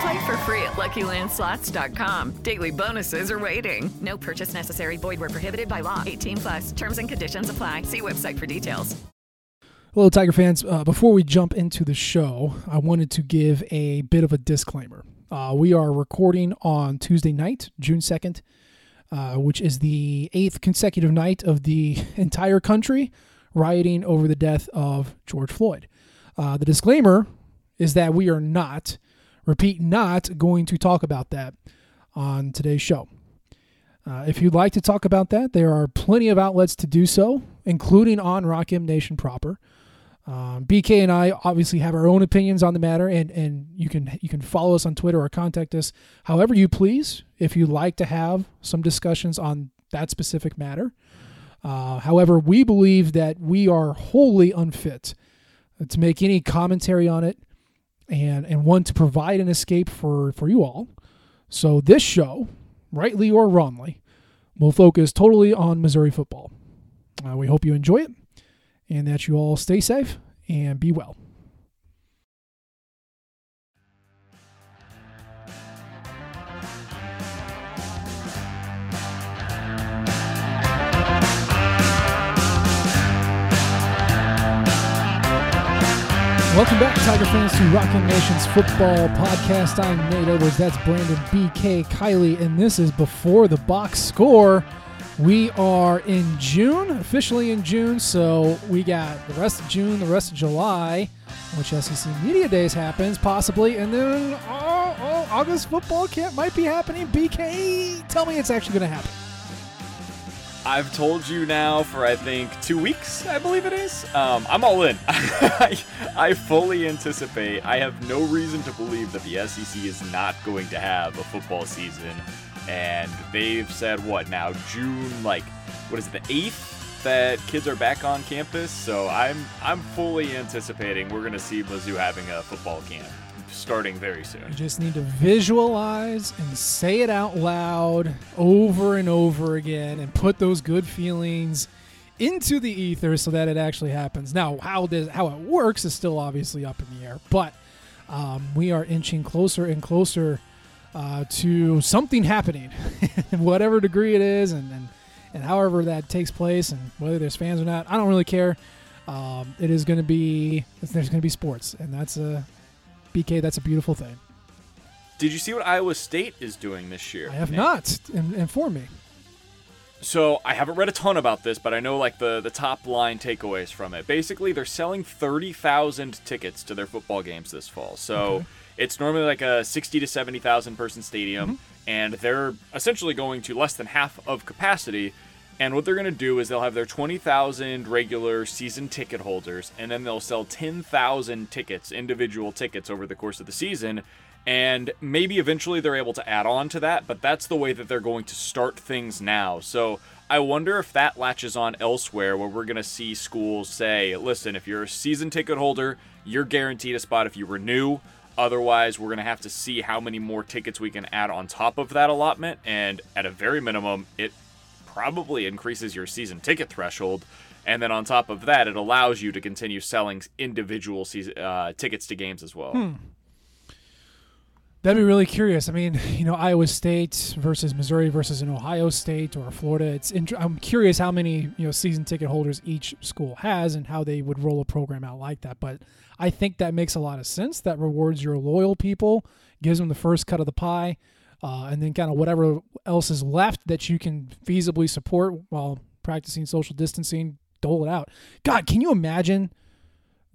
Play for free at LuckyLandSlots.com. Daily bonuses are waiting. No purchase necessary. Void where prohibited by law. 18 plus. Terms and conditions apply. See website for details. Hello, Tiger fans. Uh, before we jump into the show, I wanted to give a bit of a disclaimer. Uh, we are recording on Tuesday night, June 2nd, uh, which is the eighth consecutive night of the entire country rioting over the death of George Floyd. Uh, the disclaimer is that we are not, repeat, not going to talk about that on today's show. Uh, if you'd like to talk about that, there are plenty of outlets to do so, including on Rock M Nation proper. Um, BK and I obviously have our own opinions on the matter, and, and you can you can follow us on Twitter or contact us however you please if you'd like to have some discussions on that specific matter. Uh, however, we believe that we are wholly unfit to make any commentary on it, and and want to provide an escape for for you all. So this show, rightly or wrongly, will focus totally on Missouri football. Uh, we hope you enjoy it and that you all stay safe and be well. Welcome back, Tiger fans, to Rock M Nation's football podcast. I'm Nate Edwards. That's Brandon BK Kiley, and this is before the box score. We are in June, officially in June, so we got the rest of June, the rest of July, which SEC Media Days happens, possibly, and then oh, oh August football camp might be happening. BK, tell me it's actually going to happen. I've told you now for I think two weeks, I believe it is. Um, I'm all in. I, I fully anticipate. I have no reason to believe that the SEC is not going to have a football season, and they've said what now? June, like what is it, the eighth? That kids are back on campus, so I'm I'm fully anticipating we're gonna see Mizzou having a football camp starting very soon. You just need to visualize and say it out loud over and over again and put those good feelings into the ether so that it actually happens. Now, how does how it works is still obviously up in the air, but um, we are inching closer and closer uh, to something happening, whatever degree it is, and, and and however that takes place, and whether there's fans or not, I don't really care. Um, it is going to be there's going to be sports, and that's a BK. That's a beautiful thing. Did you see what Iowa State is doing this year? I have Nate? not. In, inform me. So I haven't read a ton about this, but I know like the the top line takeaways from it. Basically, they're selling thirty thousand tickets to their football games this fall. So Okay. it's normally like a sixty to seventy thousand person stadium. Mm-hmm. and they're essentially going to less than half of capacity. And what they're going to do is they'll have their 20,000 regular season ticket holders, and then they'll sell 10,000 tickets, individual tickets, over the course of the season. And maybe eventually they're able to add on to that, but that's the way that they're going to start things now. So I wonder if that latches on elsewhere where we're going to see schools say, listen, if you're a season ticket holder, you're guaranteed a spot if you renew. Otherwise, we're going to have to see how many more tickets we can add on top of that allotment. And at a very minimum, it probably increases your season ticket threshold. And then on top of that, it allows you to continue selling individual season, uh, tickets to games as well. Hmm. That'd be really curious. I mean, you know, Iowa State versus Missouri versus an Ohio State or Florida. It's int- I'm curious how many you know season ticket holders each school has and how they would roll a program out like that. But I think that makes a lot of sense. That rewards your loyal people, gives them the first cut of the pie, uh, and then kind of whatever else is left that you can feasibly support while practicing social distancing, dole it out. God, can you imagine?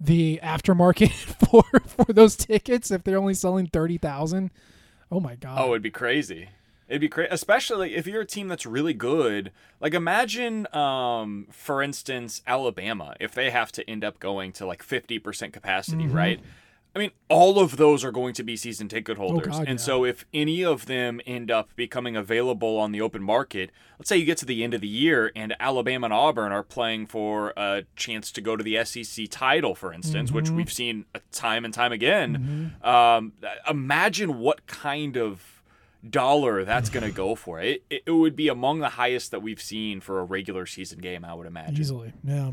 the aftermarket for for those tickets if they're only selling 30,000. Oh my god. Oh, it'd be crazy. It'd be crazy, especially if you're a team that's really good. Like imagine, um, for instance, Alabama if they have to end up going to like 50% capacity, Mhm. right? I mean, all of those are going to be season ticket holders. God, and yeah. so if any of them end up becoming available on the open market, let's say you get to the end of the year and Alabama and Auburn are playing for a chance to go to the SEC title, for instance, which Mhm. we've seen time and time again. Um, imagine what kind of dollar that's going to go for. It it would be among the highest that we've seen for a regular season game, I would imagine. Easily, yeah.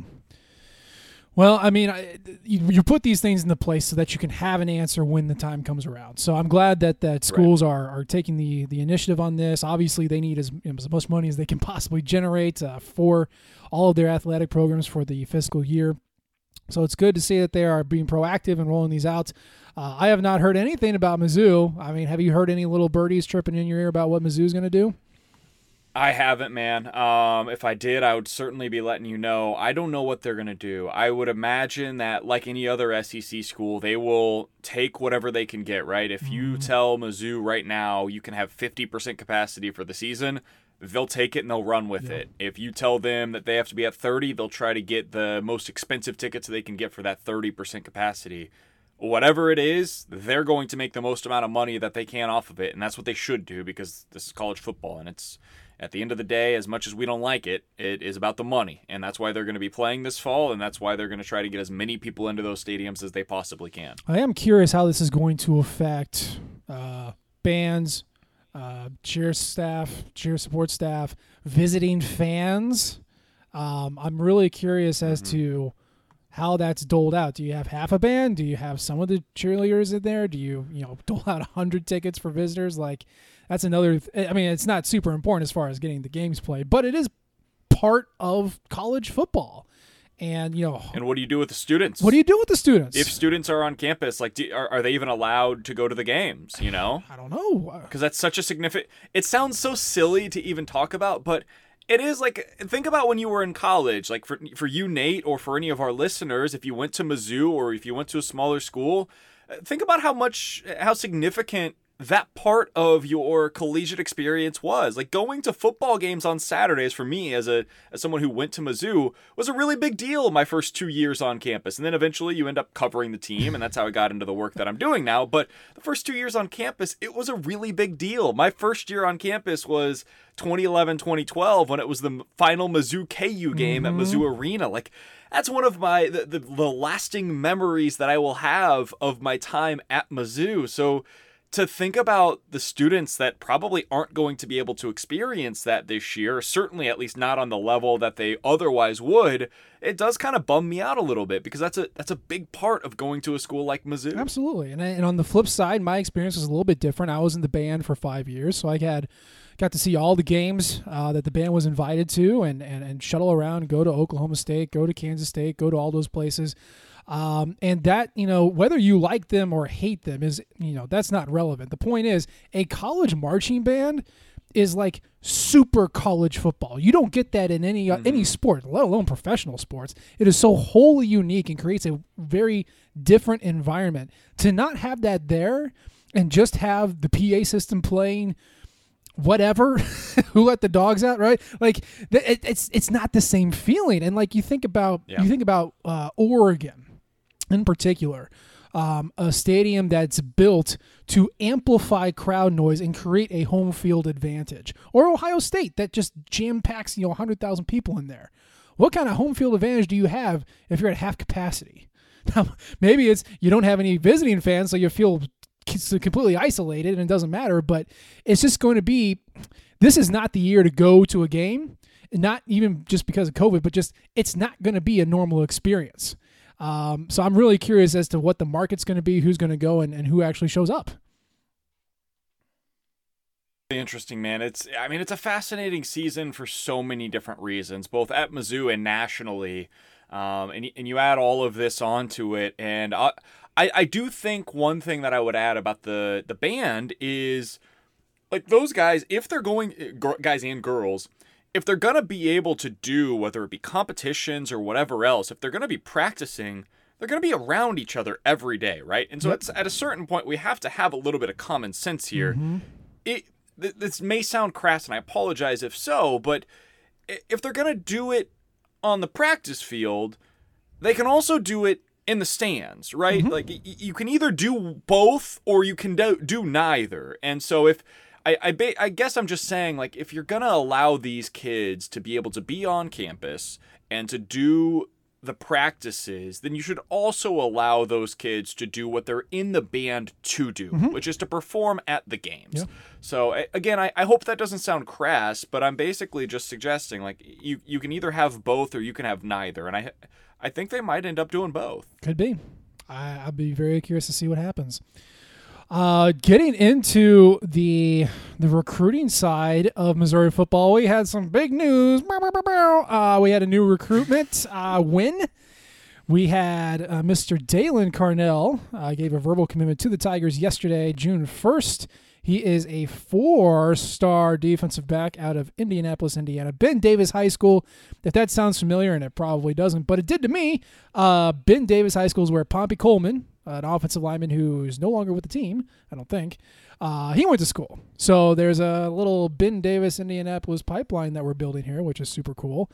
Well, I mean, I, you, you put these things into place so that you can have an answer when the time comes around. So I'm glad that that schools are, are taking the the initiative on this. Obviously, they need as, as much money as they can possibly generate uh, for all of their athletic programs for the fiscal year. So it's good to see that they are being proactive and rolling these out. Uh, I have not heard anything about Mizzou. I mean, have you heard any little birdies tripping in your ear about what Mizzou's going to do? I haven't, man. Um, if I did, I would certainly be letting you know. I don't know what they're going to do. I would imagine that, like any other SEC school, they will take whatever they can get, right? If you tell Mizzou right now you can have 50% capacity for the season, they'll take it and they'll run with it. If you tell them that they have to be at 30, they'll try to get the most expensive tickets they can get for that 30% capacity. Whatever it is, they're going to make the most amount of money that they can off of it, and that's what they should do because this is college football and it's at the end of the day, as much as we don't like it, it is about the money. And that's why they're going to be playing this fall, and that's why they're going to try to get as many people into those stadiums as they possibly can. I am curious how this is going to affect uh, bands, uh, cheer staff, cheer support staff, visiting fans. Um, I'm really curious as to how that's doled out. Do you have half a band? Do you have some of the cheerleaders in there? Do you you know dole out hundred tickets for visitors? Like that's another. th- I mean, it's not super important as far as getting the games played, but it is part of college football. And you know, And what do you do with the students? what do you do with the students? if students are on campus? Like, do, are, are they even allowed to go to the games? You know, I don't know. because that's such a significant. It sounds so silly to even talk about, but it is like think about when you were in college. Like for for you, Nate, or for any of our listeners, if you went to Mizzou or if you went to a smaller school, uh, think about how much how significant that part of your collegiate experience was. Like going to football games on Saturdays for me as a as someone who went to Mizzou was a really big deal my first 2 years on campus. And then eventually you end up covering the team and that's how I got into the work that I'm doing now. But the first 2 years on campus it was a really big deal. My first year on campus was 2011 2012 when it was the final Mizzou KU game at Mizzou mm-hmm. Arena. Like that's one of my the, the, the lasting memories that I will have of my time at Mizzou. So to think about the students that probably aren't going to be able to experience that this year, certainly at least not on the level that they otherwise would, it does kind of bum me out a little bit because that's a that's a big part of going to a school like Mizzou. Absolutely. And, and on the flip side, my experience was a little bit different. I was in the band for five years, so I had got to see all the games uh, that the band was invited to and, and, and shuttle around, go to Oklahoma State, go to Kansas State, go to all those places. Um, and that, you know, whether you like them or hate them is, you know, that's not relevant. The point is, a college marching band is like super college football. You don't get that in any uh, any sport, let alone professional sports. It is so wholly unique and creates a very different environment. To not have that there and just have the PA system playing whatever who let the dogs out right like it, it's it's not the same feeling and like you think about Yeah. you think about uh, Oregon in particular um, a stadium that's built to amplify crowd noise and create a home field advantage or Ohio State that just jam packs you know 100,000 people in there what kind of home field advantage do you have if you're at half capacity now, maybe it's you don't have any visiting fans, so you feel completely isolated and it doesn't matter. But it's just going to be. This is not the year to go to a game, not even just because of COVID, but just it's not going to be a normal experience. Um, so I'm really curious as to what the market's going to be, who's going to go, and, and who actually shows up. Interesting, man. It's I mean, it's a fascinating season for so many different reasons, both at Mizzou and nationally. Um, and and you add all of this onto it, and I, I I do think one thing that I would add about the the band is like those guys, if they're going guys and girls, if they're gonna be able to do whether it be competitions or whatever else, if they're gonna be practicing, they're gonna be around each other every day, right? And so it's at a certain point we have to have a little bit of common sense here. Mm-hmm. It th- this may sound crass, and I apologize if so, but if they're gonna do it on the practice field, they can also do it in the stands, right? Mm-hmm. Like y- y- you can either do both or you can do, do neither. And so if I I, ba- I guess I'm just saying like if you're going to allow these kids to be able to be on campus and to do the practices, then you should also allow those kids to do what they're in the band to do, mm-hmm. which is to perform at the games. So again, I, I hope that doesn't sound crass, but I'm basically just suggesting like you you can either have both or you can have neither, and I I think they might end up doing both. Could be. I, I'll be very curious to see what happens. Uh, getting into the the recruiting side of Missouri football, we had some big news. Uh, we had a new recruitment uh, win. We had uh, Mr. Daylan Carnell uh, gave a verbal commitment to the Tigers yesterday, June 1st. He is a four star defensive back out of Indianapolis, Indiana. Ben Davis High School. If that sounds familiar, and it probably doesn't, but it did to me. Uh, ben Davis High School is where Pompey Coleman, an offensive lineman who's no longer with the team, I don't think, uh, he went to school. So there's a little Ben Davis Indianapolis pipeline that we're building here, which is super cool.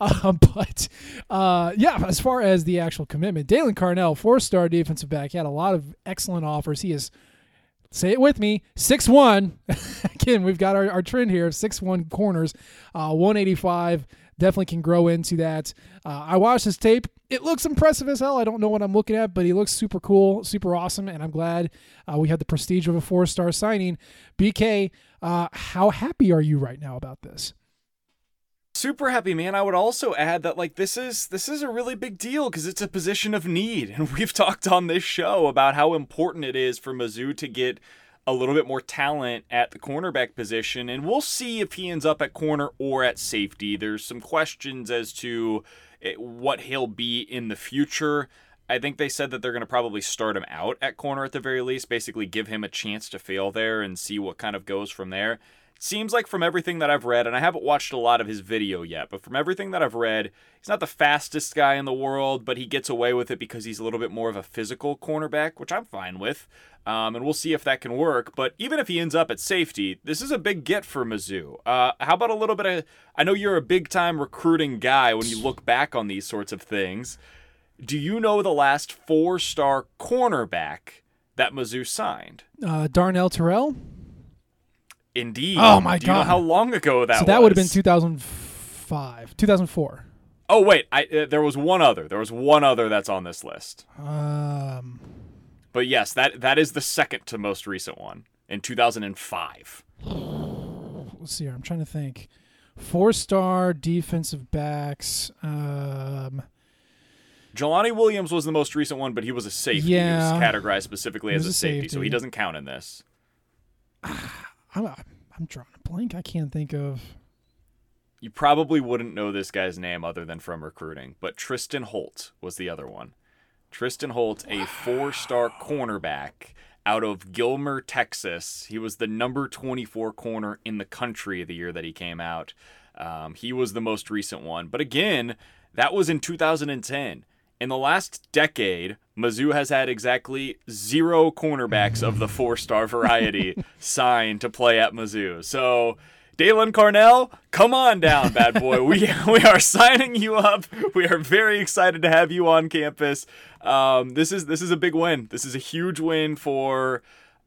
uh, but uh, yeah, as far as the actual commitment, Daylan Carnell, four star defensive back, had a lot of excellent offers. He is say it with me. Six one. Again we've got our, our trend here of six one corners. Uh 185 definitely can grow into that. Uh, i watched his tape. It looks impressive as hell. I don't know what i'm looking at but he looks super cool super awesome and i'm glad uh, we had the prestige of a four star signing bk uh, how happy are you right now about this super happy man. I would also add that like this is this is a really big deal because it's a position of need. And we've talked on this show about how important it is for mizzou to get a little bit more talent at the cornerback position. And we'll see if he ends up at corner or at safety. There's some questions as to eh, what he'll be in the future. I think they said that they're going to probably start him out at corner at the very least, basically give him a chance to fail there and see what kind of goes from there. Seems like from everything that I've read, and I haven't watched a lot of his video yet, but from everything that I've read, he's not the fastest guy in the world, but he gets away with it because he's a little bit more of a physical cornerback, which I'm fine with. Um, and we'll see if that can work. But even if he ends up at safety, this is a big get for Mizzou. Uh, how about a little bit of? I know you're a big time recruiting guy when you look back on these sorts of things. Do you know the last four star cornerback that Mizzou signed? uh, darnell terrell Indeed. Oh, my Do you know God. how long ago that so that would have been 2005 2004 Oh wait, I uh, there was one other. There was one other that's on this list. um But yes, that that is the second to most recent one in 2005. let's see here. I'm trying to think. Four star defensive backs. Um, Jelani Williams was the most recent one, but he was a safety. Yeah. He was categorized specifically as a a safety, so he doesn't count in this. I'm, I'm drawing a blank. I can't think of. You probably wouldn't know this guy's name other than from recruiting, but Tristan Holt was the other one. Tristan Holt, a four star cornerback out of Gilmer, Texas. He was the number 24 corner in the country the year that he came out. Um, he was the most recent one. But again, that was in 2010. In the last decade, Mizzou has had exactly zero cornerbacks of the four star variety signed to play at Mizzou. So, Daylan Carnell, come on down, bad boy. we we are signing you up. We are very excited to have you on campus. Um, this is this is a big win. This is a huge win for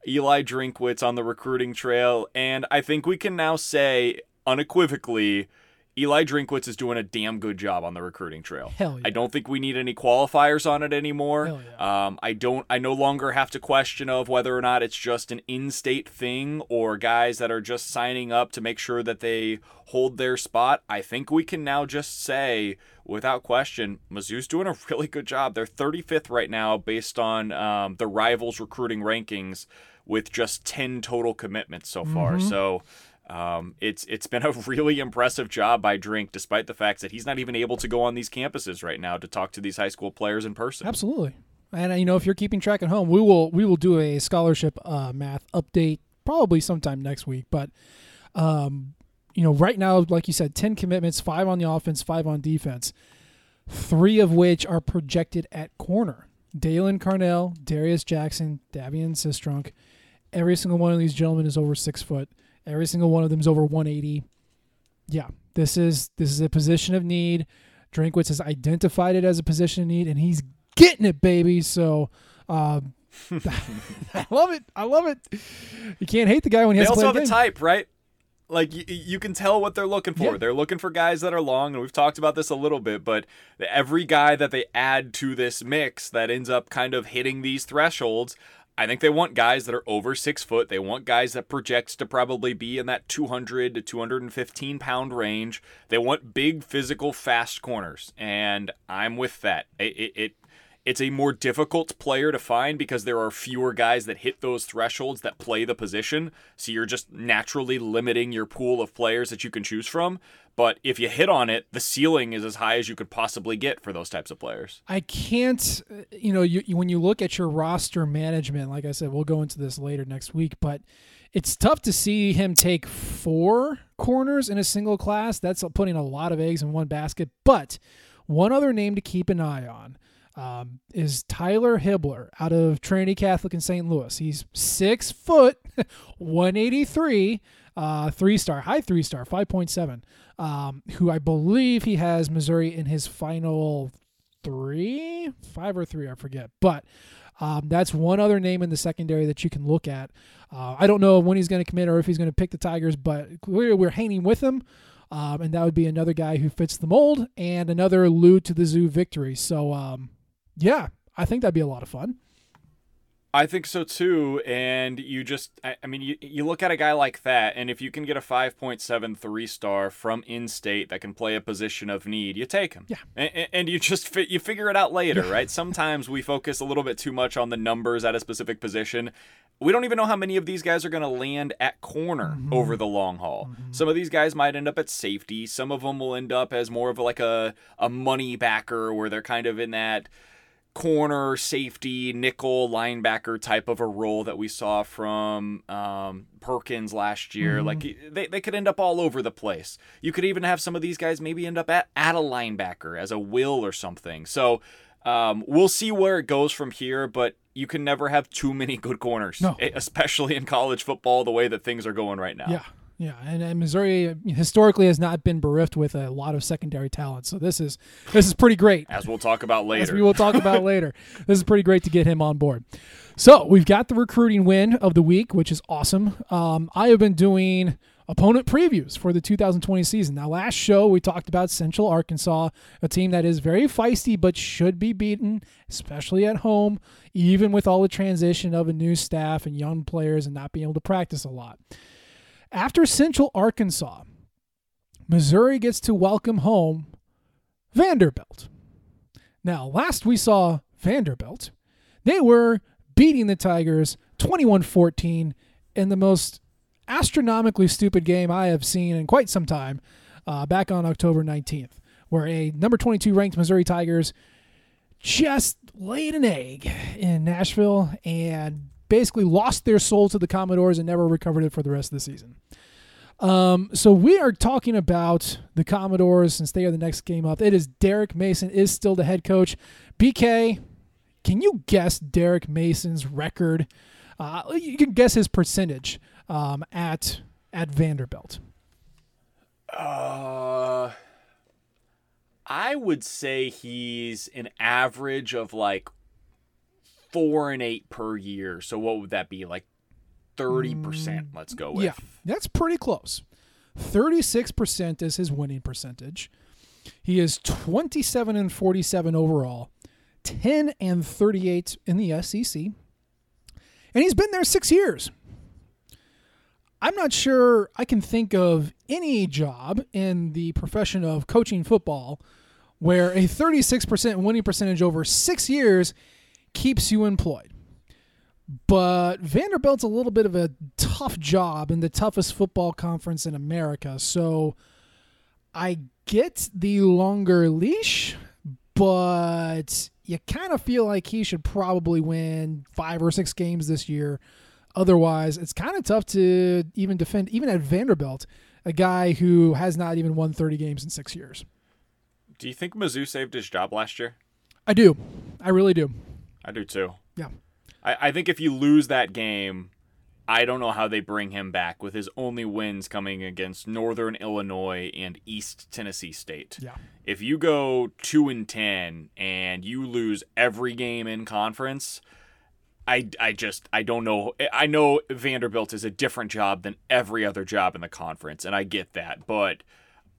Eli Drinkwitz on the recruiting trail, and I think we can now say unequivocally Eli Drinkwitz is doing a damn good job on the recruiting trail. Hell yeah. I don't think we need any qualifiers on it anymore. Hell yeah. Um, I don't. I no longer have to question of whether or not it's just an in-state thing or guys that are just signing up to make sure that they hold their spot. I think we can now just say without question, Mizzou's doing a really good job. They're 35th right now based on um, the rivals recruiting rankings with just 10 total commitments so far. Mhm. So. Um, it's it's been a really impressive job by Drink, despite the fact that he's not even able to go on these campuses right now to talk to these high school players in person. Absolutely. And uh, you know, if you're keeping track at home, we will we will do a scholarship uh, math update probably sometime next week. But um, you know, right now, like you said, ten commitments, five on the offense, five on defense, three of which are projected at corner. Daylan Carnell, Darius Jackson, Davian Sistrunk. Every single one of these gentlemen is over six foot. Every single one of them is over 180. Yeah, this is this is a position of need. Drinkwitz has identified it as a position of need, and he's getting it, baby. So, um, I love it. I love it. You can't hate the guy when he They also have the a type, right? Like you, you can tell what they're looking for. Yeah. They're looking for guys that are long, and we've talked about this a little bit. But every guy that they add to this mix that ends up kind of hitting these thresholds, I think they want guys that are over six foot. They want guys that projects to probably be in that 200 to 215 pound range. They want big, physical, fast corners, and I'm with that. It, it, it it's a more difficult player to find because there are fewer guys that hit those thresholds that play the position. So you're just naturally limiting your pool of players that you can choose from. But if you hit on it, the ceiling is as high as you could possibly get for those types of players. I can't, uh, you know, you, when you look at your roster management, like I said, we'll go into this later next week, but it's tough to see him take four corners in a single class. That's putting a lot of eggs in one basket. But one other name to keep an eye on um, is Tyler Hibbler out of Trinity Catholic in St. Louis. He's six foot, 183, uh, three star, high three star, 5.7, um, who I believe he has Missouri in his final three, five or three, I forget. But um, that's one other name in the secondary that you can look at. Uh, I don't know when he's going to commit or if he's going to pick the Tigers, but clearly we're hanging with him. Um, and that would be another guy who fits the mold and another allude to the zoo victory. So, um, yeah, I think that'd be a lot of fun. I think so too. And you just, I, I mean, you, you look at a guy like that, and if you can get a 5.73 star from in state that can play a position of need, you take him. Yeah. And, and you just fi- you figure it out later, right? Sometimes we focus a little bit too much on the numbers at a specific position. We don't even know how many of these guys are going to land at corner mm-hmm. over the long haul. Mm-hmm. Some of these guys might end up at safety. Some of them will end up as more of like a, a money backer where they're kind of in that corner safety nickel linebacker type of a role that we saw from um, Perkins last year. Mhm. Like they, they could end up all over the place. You could even have some of these guys maybe end up at, at a linebacker as a will or something. So um, we'll see where it goes from here, but you can never have too many good corners, No. especially in college football the way that things are going right now. Yeah, yeah, and, and Missouri historically has not been bereft with a lot of secondary talent. So this is this is pretty great. As we'll talk about later. As we will talk about later. This is pretty great to get him on board. So we've got the recruiting win of the week, which is awesome. Um, I have been doing opponent previews for the 2020 season. Now, last show we talked about Central Arkansas, a team that is very feisty but should be beaten, especially at home, even with all the transition of a new staff and young players and not being able to practice a lot. After Central Arkansas, Missouri gets to welcome home Vanderbilt. Now, last we saw Vanderbilt, they were beating the Tigers 21 14 in the most astronomically stupid game I have seen in quite some time uh, back on October 19th, where a number 22 ranked Missouri Tigers just laid an egg in Nashville and basically lost their soul to the Commodores and never recovered it for the rest of the season. Um, so we are talking about the Commodores since they are the next game up. It is Derek Mason is still the head coach. BK, can you guess Derek Mason's record? Uh, you can guess his percentage um, at at Vanderbilt. Uh, I would say he's an average of like four and eight per year. So what would that be? Like thirty mm, percent. Let's go with. Yeah, that's pretty close. Thirty-six percent is his winning percentage. He is twenty-seven and forty-seven overall, ten and thirty-eight in the SEC, and he's been there six years. I'm not sure I can think of any job in the profession of coaching football where a 36% winning percentage over six years keeps you employed. But Vanderbilt's a little bit of a tough job in the toughest football conference in America. So I get the longer leash, but you kind of feel like he should probably win five or six games this year. Otherwise, it's kind of tough to even defend, even at Vanderbilt, a guy who has not even won 30 games in six years. Do you think Mizzou saved his job last year? I do. I really do. I do too. Yeah. I, I think if you lose that game, I don't know how they bring him back with his only wins coming against Northern Illinois and East Tennessee State. Yeah. If you go 2 and 10 and you lose every game in conference, I, I just I don't know. I know Vanderbilt is a different job than every other job in the conference, and I get that, but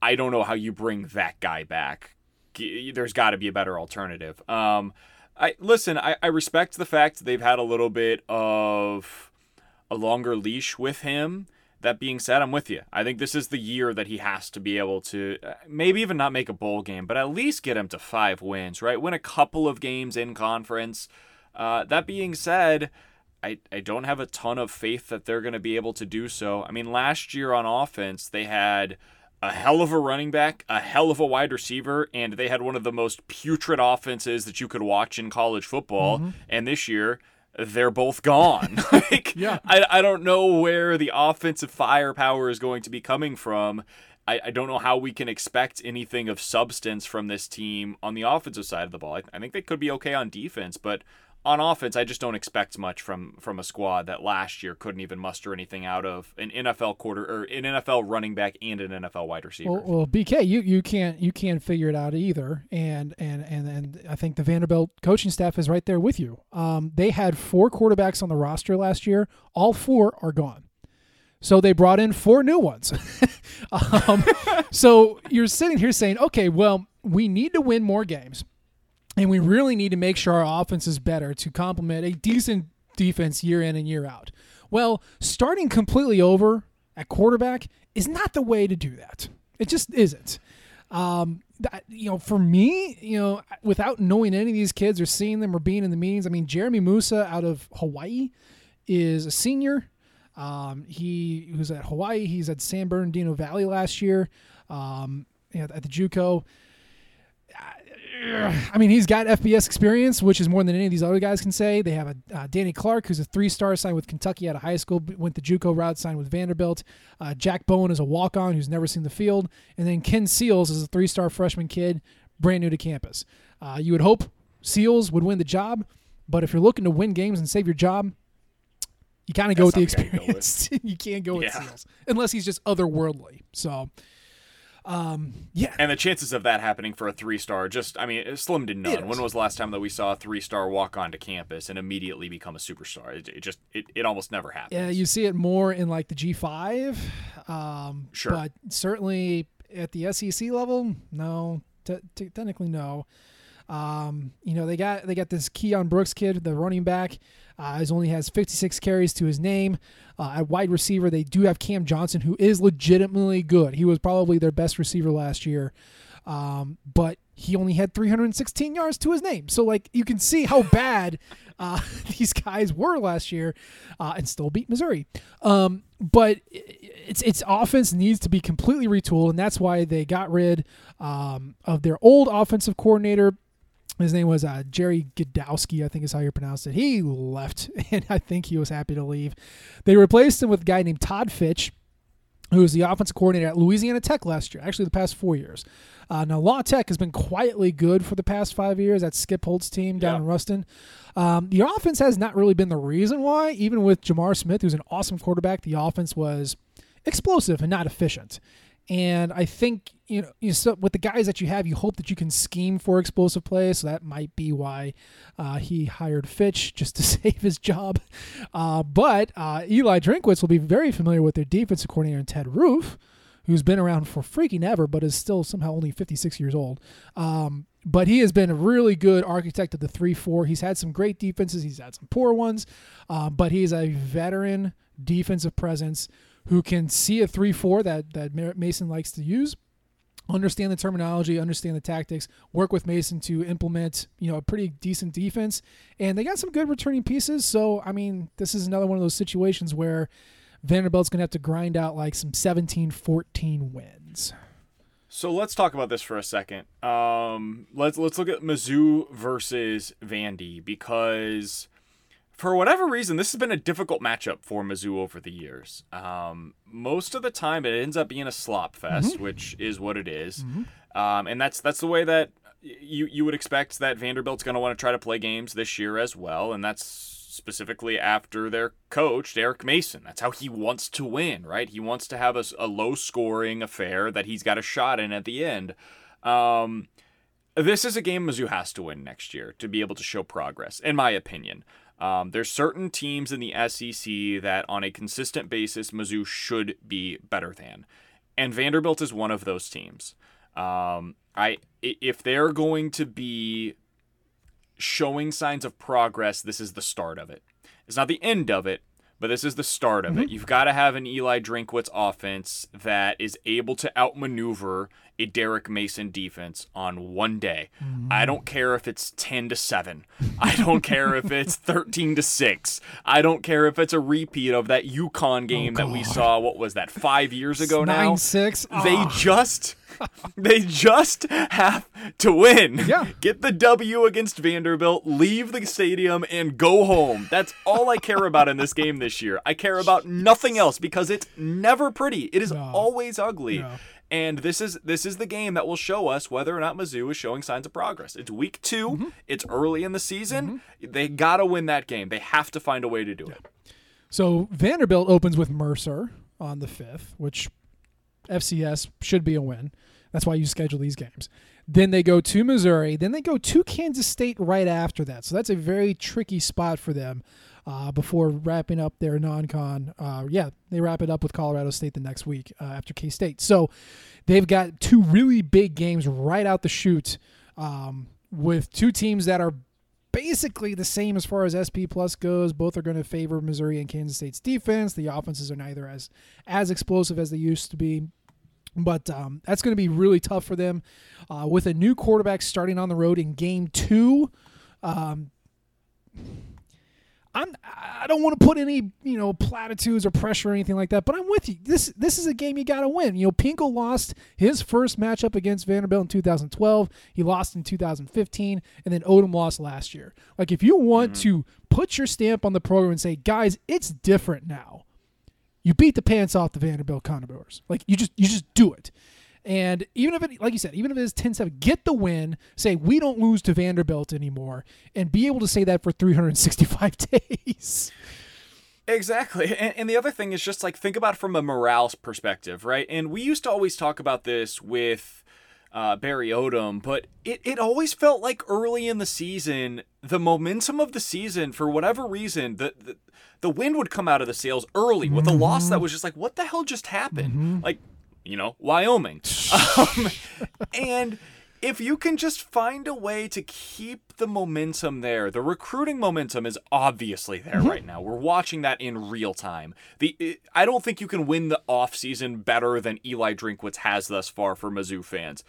I don't know how you bring that guy back. There's got to be a better alternative. Um, I listen. I, I respect the fact they've had a little bit of a longer leash with him. That being said, I'm with you. I think this is the year that he has to be able to uh, maybe even not make a bowl game, but at least get him to five wins, right? Win a couple of games in conference. Uh, that being said, I, I don't have a ton of faith that they're going to be able to do so. I mean, last year on offense, they had a hell of a running back, a hell of a wide receiver, and they had one of the most putrid offenses that you could watch in college football. Mm-hmm. And this year, they're both gone. like, yeah. I, I don't know where the offensive firepower is going to be coming from. I, I don't know how we can expect anything of substance from this team on the offensive side of the ball. I, I think they could be okay on defense, but on offense, I just don't expect much from from a squad that last year couldn't even muster anything out of an NFL quarter or an NFL running back and an NFL wide receiver. Well, well, BK, you, you can't you can't figure it out either, and and and and I think the Vanderbilt coaching staff is right there with you. Um, they had four quarterbacks on the roster last year. All four are gone. So they brought in four new ones. um, so you're sitting here saying, okay, well, we need to win more games. And we really need to make sure our offense is better to complement a decent defense year in and year out. Well, starting completely over at quarterback is not the way to do that. It just isn't. Um, that, you know, for me, you know, without knowing any of these kids or seeing them or being in the meetings, I mean, Jeremy Moussa out of Hawaii is a senior. Um, he was at Hawaii. He's at San Bernardino Valley last year um, at, at the JUCO. I mean, he's got FBS experience, which is more than any of these other guys can say. They have a uh, Danny Clark, who's a three-star signed with Kentucky out of high school, went the JUCO route, signed with Vanderbilt. Uh, Jack Bowen is a walk-on who's never seen the field, and then Ken Seals is a three-star freshman kid, brand new to campus. Uh, you would hope Seals would win the job, but if you're looking to win games and save your job, you kind of go with the experience. you can't go with Yeah. Seals unless he's just otherworldly. So. Um, yeah, And the chances of that happening for a three star just, I mean, slim to none. When was the last time that we saw a three star walk onto campus and immediately become a superstar? It, it just, it, it almost never happens. Yeah, you see it more in like the G5. Um, Sure. But certainly at the SEC level, no. T- t- technically, no. Um, you know they got they got this Keyon Brooks kid, the running back. Uh, he only has 56 carries to his name. Uh, at wide receiver, they do have Cam Johnson, who is legitimately good. He was probably their best receiver last year, um, but he only had 316 yards to his name. So like you can see how bad uh, these guys were last year, uh, and still beat Missouri. Um, but it's its offense needs to be completely retooled, and that's why they got rid um, of their old offensive coordinator. His name was uh, Jerry Godowski, I think is how you pronounce it. He left, and I think he was happy to leave. They replaced him with a guy named Todd Fitch. who was the offensive coordinator at Louisiana Tech last year, actually the past four years. Uh, now, La Tech has been quietly good for the past five years. That's Skip Holtz's team down Yeah. in Ruston. Um, the offense has not really been the reason why. Even with J'Mar Smith, who's an awesome quarterback, the offense was explosive and not efficient. And I think you know, you so with the guys that you have, you hope that you can scheme for explosive plays. So that might be why uh, he hired Fitch just to save his job. Uh, but uh, Eli Drinkwitz will be very familiar with their defensive coordinator Ted Roof, who's been around for freaking ever, but is still somehow only 56 years old. Um, but he has been a really good architect of the 3 4. He's had some great defenses, he's had some poor ones, uh, but he's a veteran defensive presence who can see a 3 4 that, that Mason likes to use. Understand the terminology, understand the tactics, work with Mason to implement, you know, a pretty decent defense. And they got some good returning pieces. So, I mean, this is another one of those situations where Vanderbilt's going to have to grind out like some 17 14 wins. So let's talk about this for a second. Um, let's let's look at Mizzou versus Vandy because for whatever reason, this has been a difficult matchup for Mizzou over the years. Um, most of the time, it ends up being a slop fest, which is what it is. Um, and that's that's the way that you you would expect that Vanderbilt's going to want to try to play games this year as well, and that's specifically after their coach Derek Mason. That's how he wants to win, right? He wants to have a, a low scoring affair that he's got a shot in at the end. Um, this is a game Mizzou has to win next year to be able to show progress, in my opinion. Um, there's certain teams in the SEC that, on a consistent basis, Mizzou should be better than, and Vanderbilt is one of those teams. Um, I i- if they're going to be showing signs of progress, this is the start of it. It's not the end of it, but this is the start of it. You've got to have an Eli Drinkwitz offense that is able to outmaneuver a Derek Mason defense on one day. I don't care if it's 10 to 7. I don't care if it's 13 to 6. I don't care if it's a repeat of that UConn game that we saw what was that 5 years ago now. 9-6. They Ah. just they just have to win. Yeah. Get the W against Vanderbilt, leave the stadium, and go home. That's all I care about in this game this year. I care about nothing else because it's never pretty. It is always ugly. And this is this is the game that will show us whether or not Mizzou is showing signs of progress. It's week 2 Mm-hmm. It's early in the season. They gotta win that game. They have to find a way to do it. So Vanderbilt opens with Mercer on the 5th, which FCS should be a win. That's why you schedule these games. Then they go to Missouri. Then they go to Kansas State right after that. So that's a very tricky spot for them uh, before wrapping up their non-con. Uh, yeah, they wrap it up with Colorado State the next week uh, after K State. So they've got two really big games right out the chute um, with two teams that are basically the same as far as SP plus goes. Both are going to favor Missouri and Kansas State's defense. The offenses are neither as as explosive as they used to be. But um, that's going to be really tough for them uh, with a new quarterback starting on the road in game two. Um, I'm I don't want to put any you know platitudes or pressure or anything like that, but I'm with you. This this is a game you got to win. You know, Pinkel lost his first matchup against Vanderbilt in 2012. He lost in 2015, and then Odom lost last year. Like if you want mm-hmm. to put your stamp on the program and say, guys, it's different now. You beat the pants off the Vanderbilt Condors. Like you just you just do it. And even if it, like you said, even if it is 10-7, get the win. Say we don't lose to Vanderbilt anymore, and be able to say that for 365 days. Exactly. And, and the other thing is just like think about it from a morale perspective, right? And we used to always talk about this with uh, Barry Odom, but it, it always felt like early in the season, the momentum of the season, for whatever reason, the, the, the wind would come out of the sails early with a loss that was just like, what the hell just happened? Like, you know, Wyoming. um, and if you can just find a way to keep the momentum there, the recruiting momentum is obviously there right now. We're watching that in real time. The it, I don't think you can win the offseason better than Eli Drinkwitz has thus far for Mizzou fans.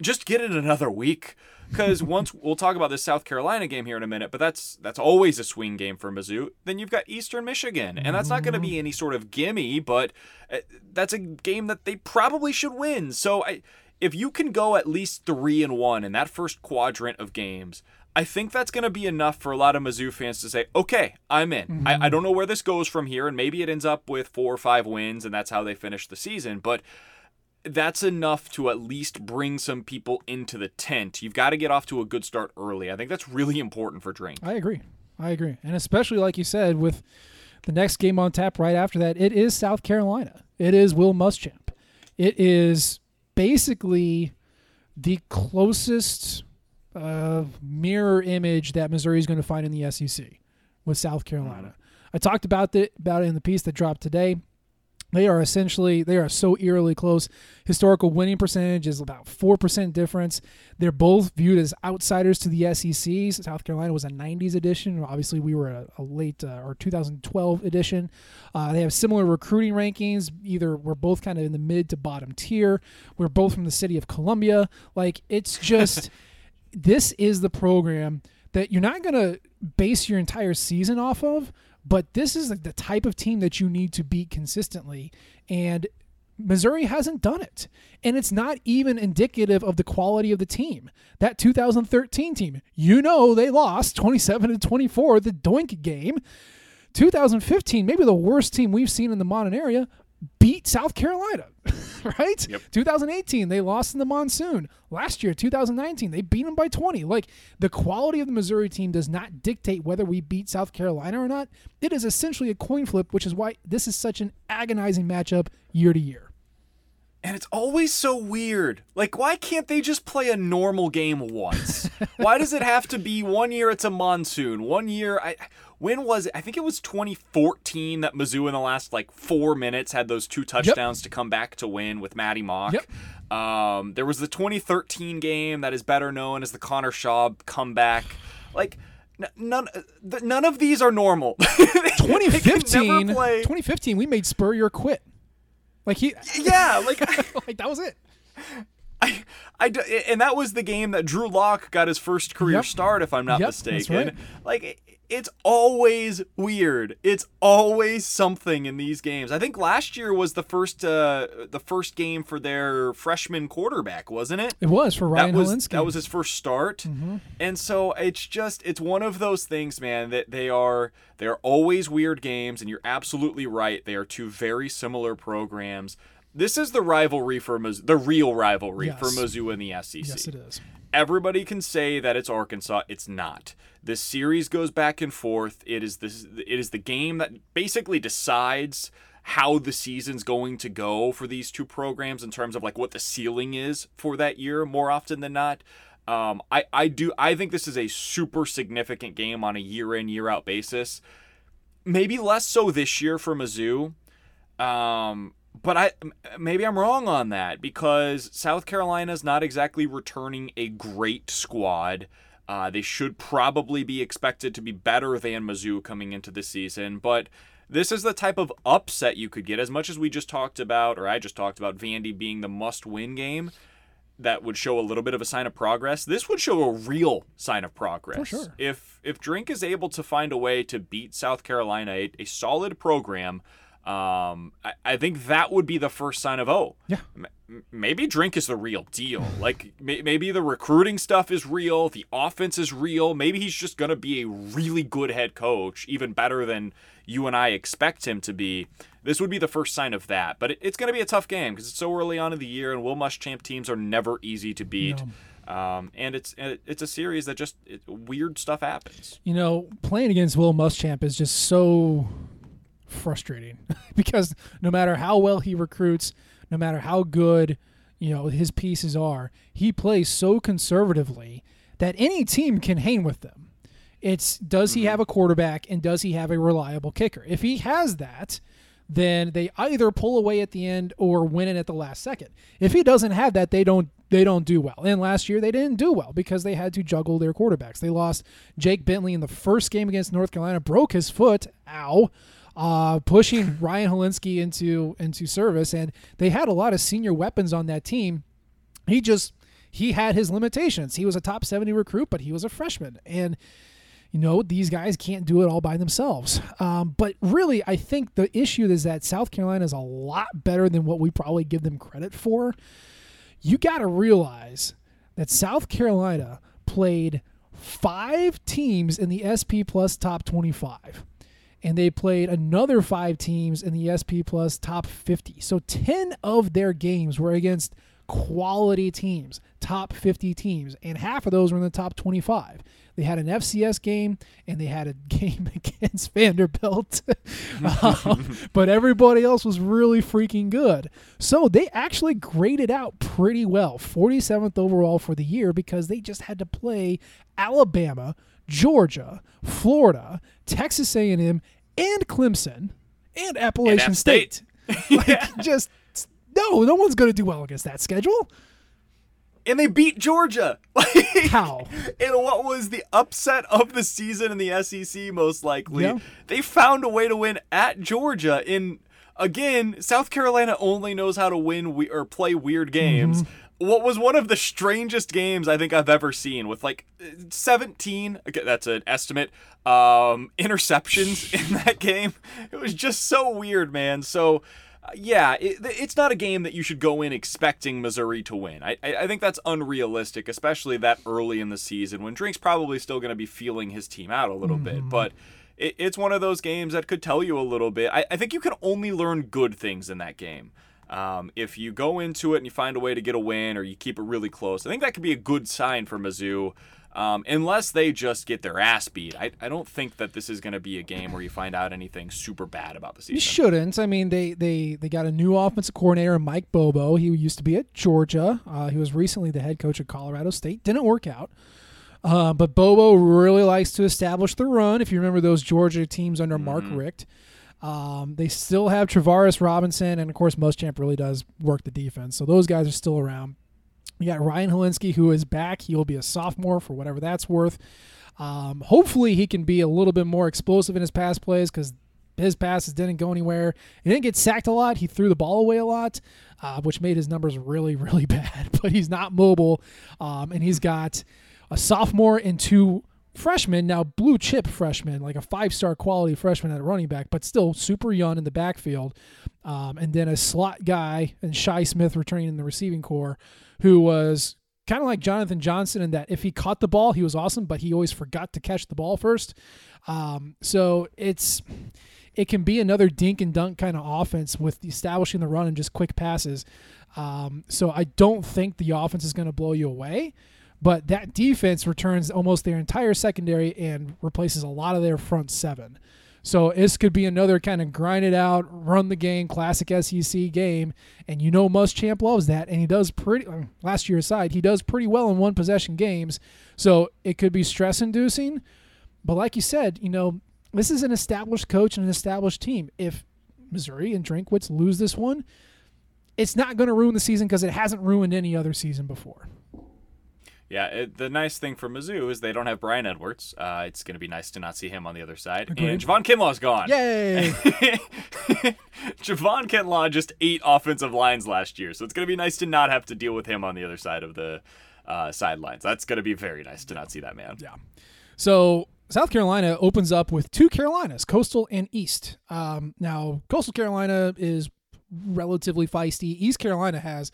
Just get it another week. Because once we'll talk about this South Carolina game here in a minute, but that's that's always a swing game for Mizzou. Then you've got Eastern Michigan, and that's not going to be any sort of gimme, but uh, that's a game that they probably should win. So I, if you can go at least three and one in that first quadrant of games, I think that's going to be enough for a lot of Mizzou fans to say, okay, I'm in. Mm-hmm. I, I don't know where this goes from here, and maybe it ends up with four or five wins, and that's how they finish the season. But that's enough to at least bring some people into the tent. You've got to get off to a good start early. I think that's really important for Drink. I agree. I agree. And especially like you said, with the next game on tap right after that, it is South Carolina. It is Will Muschamp. It is basically the closest uh, mirror image that Missouri is going to find in the SEC with South Carolina. I talked about it about it in the piece that dropped today. They are essentially they are so eerily close. Historical winning percentage is about four percent difference. They're both viewed as outsiders to the SEC. South Carolina was a '90s edition. Obviously, we were a, a late uh, or 2012 edition. Uh, they have similar recruiting rankings. Either we're both kind of in the mid to bottom tier. We're both from the city of Columbia. Like it's just this is the program that you're not going to base your entire season off of, but this is like the type of team that you need to beat consistently. And Missouri hasn't done it. And it's not even indicative of the quality of the team. That 2013 team, you know, they lost 27 to 24, the Doink game. 2015, maybe the worst team we've seen in the modern area, beat South Carolina, right? Yep. 2018, they lost in the monsoon. Last year, 2019, they beat them by 20. Like the quality of the Missouri team does not dictate whether we beat South Carolina or not. It is essentially a coin flip, which is why this is such an agonizing matchup year to year. And it's always so weird. Like, why can't they just play a normal game once? why does it have to be one year it's a monsoon? One year, I when was it? I think it was 2014 that Mizzou in the last like four minutes had those two touchdowns to come back to win with Maty Mauk. Yep. Um, there was the 2013 game that is better known as the Connor Shaw comeback. Like, none, none of these are normal. They 2015, 2015, we made Spurrier quit. Like he, Yeah, like. like that was it. I, I and that was the game that Drew Lock got his first career Yep. start, if I'm not Yep, mistaken. right. Like, it's always weird. It's always something in these games. I think last year was the first, uh, the first game for their freshman quarterback, wasn't it? It was for Ryan that was Hilinski. that was his first start, and so it's just it's one of those things, man. That they are they are always weird games, and you're absolutely right. They are two very similar programs. This is the rivalry for Mizzou, the real rivalry for Yes. Mizzou and the SEC. yes, it is. Everybody can say that it's Arkansas. It's not. This series goes back and forth. It is this. It is the game that basically decides how the season's going to go for these two programs in terms of like what the ceiling is for that year. More often than not, um, I I do I think this is a super significant game on a year in year out basis. Maybe less so this year for Mizzou. Um, but I maybe I'm wrong on that because South Carolina's not exactly returning a great squad. Uh, they should probably be expected to be better than Mizzou coming into the season, but this is the type of upset you could get. As much as we just talked about, or I just talked about Vandy being the must-win game, that would show a little bit of a sign of progress. This would show a real sign of progress. For sure. If if Drink is able to find a way to beat South Carolina, a, a solid program, um, I, I think that would be the first sign of oh, Yeah. m- m- maybe Drink is the real deal. Like may, maybe the recruiting stuff is real, the offense is real. Maybe he's just gonna be a really good head coach, even better than you and I expect him to be. This would be the first sign of that. But it, it's gonna be a tough game because it's so early on in the year, and Will Muschamp teams are never easy to beat. Um, and it's it's a series that just it, weird stuff happens. You know, playing against Will Muschamp is just so frustrating because no matter how well he recruits, no matter how good, you know, his pieces are, he plays so conservatively that any team can hang with them. It's does he mm-hmm. have a quarterback and does he have a reliable kicker? If he has that, then they either pull away at the end or win it at the last second. If he doesn't have that, they don't they don't do well. And last year they didn't do well because they had to juggle their quarterbacks. They lost Jake Bentley in the first game against North Carolina, broke his foot, ow, uh, pushing Ryan Hilinski into into service, and they had a lot of senior weapons on that team. He just he had his limitations. He was a top 70 recruit, but he was a freshman. And you know, these guys can't do it all by themselves. Um, but really, I think the issue is that South Carolina is a lot better than what we probably give them credit for. You got to realize that South Carolina played five teams in the SP Plus top 25. And they played another five teams in the SP Plus top 50. So 10 of their games were against quality teams, top 50 teams, and half of those were in the top 25. They had an FCS game and they had a game against Vanderbilt, um, but everybody else was really freaking good. So they actually graded out pretty well, 47th overall for the year because they just had to play Alabama, Georgia, Florida, Texas A&M, and Clemson, and Appalachian And State. State. like just no, no one's going to do well against that schedule. and they beat Georgia. How? And what was the upset of the season in the SEC, most likely. Yeah. They found a way to win at Georgia. In again, South Carolina only knows how to win we- or play weird games. Mm-hmm. What was one of the strangest games I think I've ever seen, with like 17, okay, that's an estimate, um, interceptions in that game. It was just so weird, man. So uh, yeah, it, it's not a game that you should go in expecting Missouri to win. I, I I think that's unrealistic, especially that early in the season when Drink's probably still going to be feeling his team out a little bit. But it, it's one of those games that could tell you a little bit. I, I think you can only learn good things in that game. Um, if you go into it and you find a way to get a win or you keep it really close, I think that could be a good sign for Mizzou. Um, unless they just get their ass beat, I, I don't think that this is going to be a game where you find out anything super bad about the season. You shouldn't. I mean, they they they got a new offensive coordinator, Mike Bobo. He used to be at Georgia. Uh, he was recently the head coach at Colorado State. Didn't work out. Uh, but Bobo really likes to establish the run. If you remember those Georgia teams under Mark Richt, um, they still have Travaris Robinson, and of course, Muschamp really does work the defense. So those guys are still around. You got Ryan Hilinski, who is back. He will be a sophomore for whatever that's worth. Um, hopefully, he can be a little bit more explosive in his pass plays because his passes didn't go anywhere. He didn't get sacked a lot. He threw the ball away a lot, uh, which made his numbers really, really bad. But he's not mobile, um, and he's got a sophomore and two freshmen now, blue chip freshman, like a five star quality freshman at running back, but still super young in the backfield. Um, and then a slot guy and Shi Smith returning in the receiving corps, who was kind of like Johnathon Johnson in that if he caught the ball, he was awesome, but he always forgot to catch the ball first. Um, so it's it can be another dink and dunk kind of offense with establishing the run and just quick passes. Um, so I don't think the offense is going to blow you away, but that defense returns almost their entire secondary and replaces a lot of their front seven. So this could be another kind of grind it out, run the game, classic SEC game, and you know Muschamp loves that, and he does pretty. uh, Last year aside, he does pretty well in one possession games. So it could be stress inducing, but like you said, you know this is an established coach and an established team. If Missouri and Drinkwitz lose this one, it's not going to ruin the season because it hasn't ruined any other season before. Yeah, it, the nice thing for Mizzou is they don't have Bryan Edwards. Uh, it's going to be nice to not see him on the other side. Agreed. And Javon Kinlaw's gone. Yay! Javon Kinlaw just ate offensive lines last year, so it's going to be nice to not have to deal with him on the other side of the uh, sidelines. That's going to be very nice to not see that man. Yeah. So South Carolina opens up with two Carolinas, Coastal and East. Um, now, Coastal Carolina is relatively feisty. East Carolina has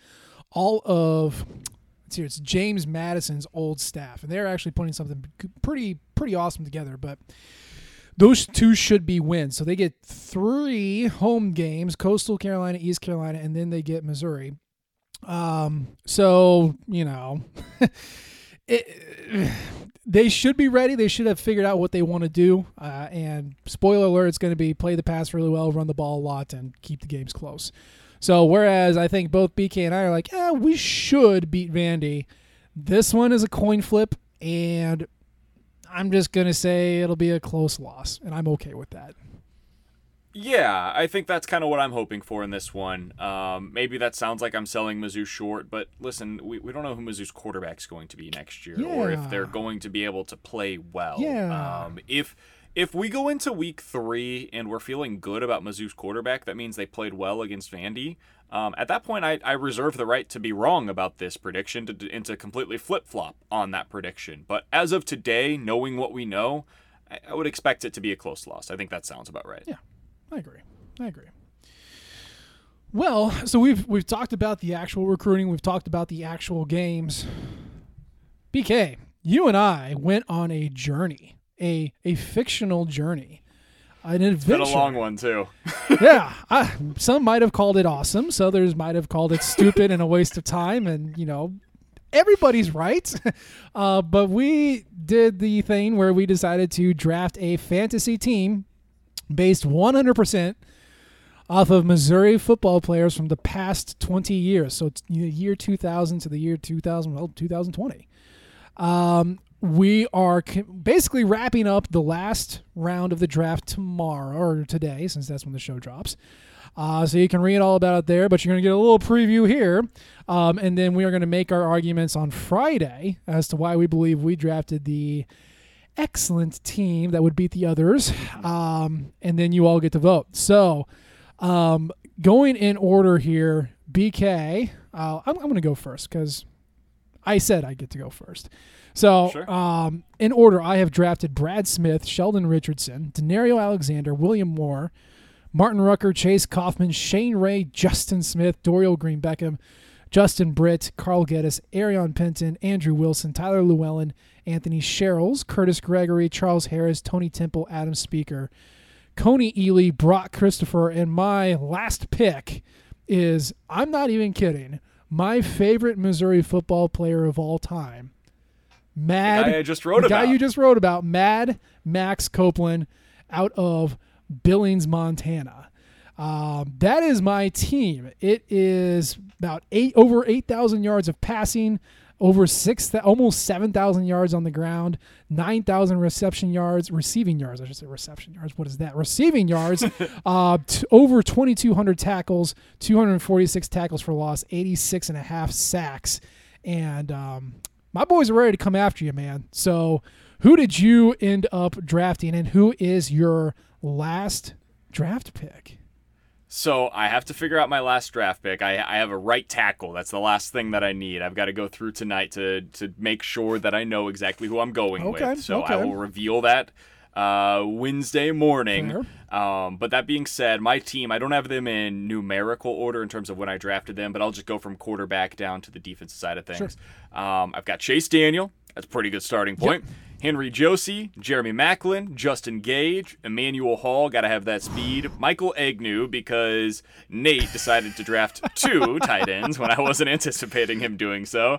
all of let's see, it's James Madison's old staff, and they're actually putting something pretty pretty awesome together. But those two should be wins. So they get three home games: Coastal Carolina, East Carolina, and then they get Missouri. Um, so you know, it, they should be ready. They should have figured out what they want to do. Uh, and spoiler alert, it's going to be play the pass really well, run the ball a lot, and keep the games close. So whereas I think both BK and I are like, yeah, we should beat Vandy. This one is a coin flip, and I'm just gonna say it'll be a close loss, and I'm okay with that. Yeah, I think that's kind of what I'm hoping for in this one. Um, maybe that sounds like I'm selling Mizzou short, but listen, we, we don't know who Mizzou's quarterback's going to be next year, or if they're going to be able to play well. Yeah. Um, if if we go into week three and we're feeling good about Mizzou's quarterback, that means they played well against Vandy. Um, at that point, I, I reserve the right to be wrong about this prediction to, and to completely flip flop on that prediction. But as of today, knowing what we know, I, I would expect it to be a close loss. I think that sounds about right. Yeah, I agree. I agree. Well, so we've we've talked about the actual recruiting. We've talked about the actual games. BK, you and I went on a journey, a a fictional journey, an It's adventure. been a long one too. yeah, I, some might have called it awesome. So others might have called it stupid and a waste of time. And you know, everybody's right. Uh, but we did the thing where we decided to draft a fantasy team based 100% off of Missouri football players from the past 20 years. So it's the year 2000 to the year 2000, well, 2020. Um, we are basically wrapping up the last round of the draft tomorrow or today, since that's when the show drops. Uh, so you can read all about it there, but you're going to get a little preview here. Um, and then we are going to make our arguments on Friday as to why we believe we drafted the excellent team that would beat the others. Um, and then you all get to vote. So um, going in order here, BK, uh, I'm, I'm going to go first because I said I get to go first. So, Sure. um, in order, I have drafted Brad Smith, Sheldon Richardson, Danario Alexander, William Moore, Martin Rucker, Chase Coffman, Shane Ray, Justin Smith, Dorial Green Beckham, Justin Britt, Carl Gettis, Aarion Penton, Andrew Wilson, Tyler Llewellyn, Anthony Sherrills, Curtis Gregory, Charles Harris, Tony Temple, Adam Spieker, Coney Ely, Brock Christopher, and my last pick is I'm not even kidding. My favorite Missouri football player of all time, Mad. guy I just wrote the guy you just wrote about, Mad Max Copeland, out of Billings, Montana. Um, that is my team. It is about eight over eight thousand yards of passing, over six, almost seven thousand yards on the ground, nine thousand reception yards, receiving yards. I should say reception yards. What is that? Receiving yards. uh, t- over twenty two hundred tackles, two hundred forty six tackles for loss, 86 and a half sacks, and um, my boys are ready to come after you, man. So, who did you end up drafting, and who is your last draft pick? So I have to figure out my last draft pick. I, I have a right tackle. That's the last thing that I need. I've got to go through tonight to to make sure that I know exactly who I'm going Okay, with. So I will reveal that uh, Wednesday morning. Um, but that being said, my team, I don't have them in numerical order in terms of when I drafted them, but I'll just go from quarterback down to the defensive side of things. Um, I've got Chase Daniel. That's a pretty good starting point. Henry Josey, Jeremy Maclin, Justin Gage, Emmanuel Hall, got to have that speed. Michael Egnew, because Nate decided to draft two tight ends when I wasn't anticipating him doing so.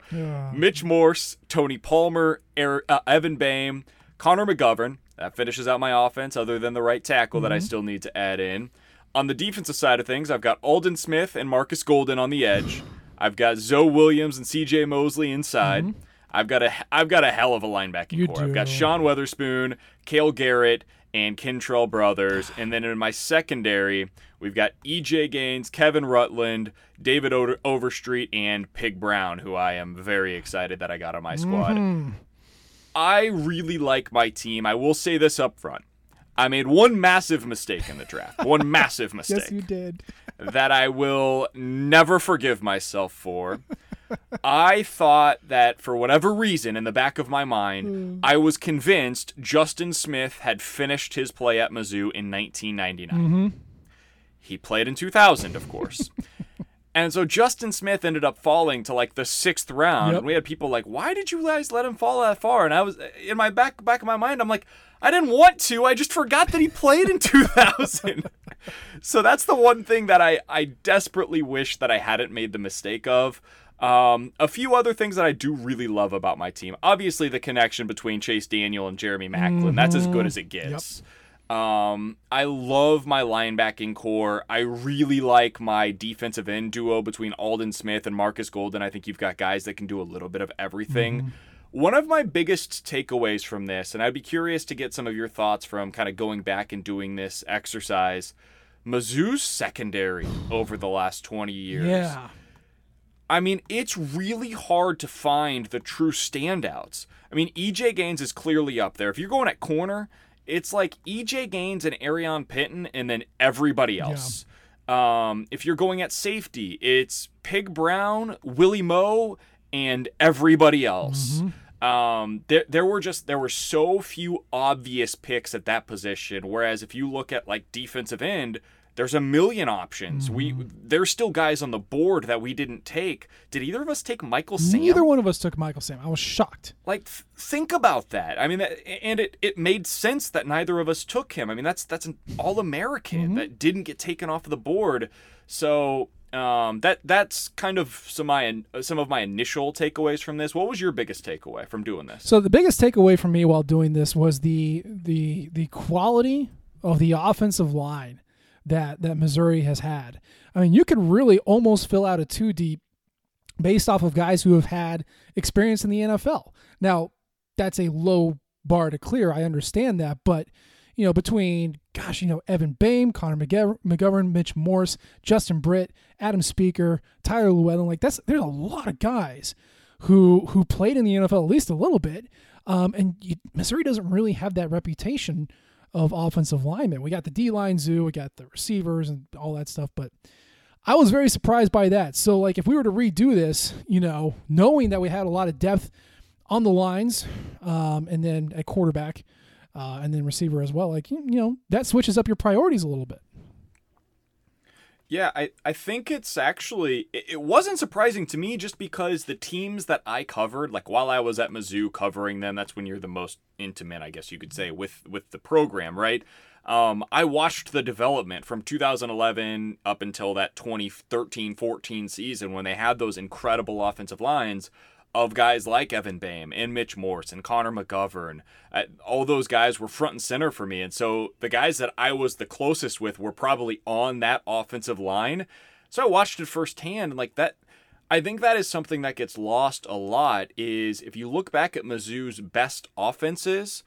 Mitch Morse, Tony Palmer, Er- uh, Evan Boehm, Connor McGovern. That finishes out my offense, other than the right tackle that I still need to add in. On the defensive side of things, I've got Aldon Smith and Marcus Golden on the edge. I've got Zoe Williams and C.J. Mosley inside. I've got a I've got a hell of a linebacking You corps. I've got. Sean Weatherspoon, Cale Garrett, and Kentrell Brothers. And then in my secondary, we've got E.J. Gaines, Kevin Rutland, David Over- Overstreet, and Pig Brown, who I am very excited that I got on my squad. Mm-hmm. I really like my team. I will say this up front. I made one massive mistake in the draft. One massive mistake Yes, you did. that I will never forgive myself for. I thought that for whatever reason, in the back of my mind, hmm. I was convinced Justin Smith had finished his play at Mizzou in 1999. Mm-hmm. He played in 2000, of course. and so Justin Smith ended up falling to like the sixth round. Yep. And we had people like, "Why did you guys let him fall that far?" And I was in my back back of my mind, I'm like, I didn't want to. I just forgot that he played in 2000. so that's the one thing that I I desperately wish that I hadn't made the mistake of. Um, a few other things that I do really love about my team. Obviously, the connection between Chase Daniel and Jeremy Maclin. That's as good as it gets. Um, I love my linebacking corps. I really like my defensive end duo between Aldon Smith and Marcus Golden. I think you've got guys that can do a little bit of everything. One of my biggest takeaways from this, and I'd be curious to get some of your thoughts from kind of going back and doing this exercise. Mizzou's secondary over the last 20 years. Yeah. I mean, it's really hard to find the true standouts. I mean, EJ Gaines is clearly up there. If you're going at corner, it's like EJ Gaines and Aarion Penton and then everybody else. Um, if you're going at safety, it's Pig Brown, Willie Moe, and everybody else. Um, there, there were just there were so few obvious picks at that position. Whereas if you look at like defensive end, There's a million options. We Mm-hmm. there's still guys on the board that we didn't take. Did either of us take Michael Sam? Neither one of us took Michael Sam. I was shocked. Like th- think about that. I mean, that, and it it made sense that neither of us took him. I mean, that's that's an all American Mm-hmm. that didn't get taken off of the board. So um, that that's kind of some my some of my initial takeaways from this. What was your biggest takeaway from doing this? So the biggest takeaway for me while doing this was the the the quality of the offensive line that that Missouri has had. I mean, you could really almost fill out a two deep based off of guys who have had experience in the NFL. Now, that's a low bar to clear. I understand that, but you know, between gosh, you know, Evan Boehm, Connor McGovern, Mitch Morse, Justin Britt, Adam Spieker, Tyler Llewellyn, like that's there's a lot of guys who who played in the NFL at least a little bit. Um, and you, Missouri doesn't really have that reputation of offensive linemen. We got the D line zoo, we got the receivers and all that stuff, but I was very surprised by that. So, like, if we were to redo this, you know, knowing that we had a lot of depth on the lines, um, and then at quarterback, uh, and then receiver as well, like, you, you know, that switches up your priorities a little bit. Yeah, I, I think it's actually it, wasn't surprising to me just because the teams that I covered, like while I was at Mizzou covering them, that's when you're the most intimate, I guess you could say, with with the program, right? Um, I watched the development from 2011 up until that 2013-14 season when they had those incredible offensive lines of guys like Evan Boehm and Mitch Morse and Connor McGovern. Uh, all those guys were front and center for me. And so the guys that I was the closest with were probably on that offensive line. So I watched it firsthand and like that I think that is something that gets lost a lot is if you look back at Mizzou's best offenses,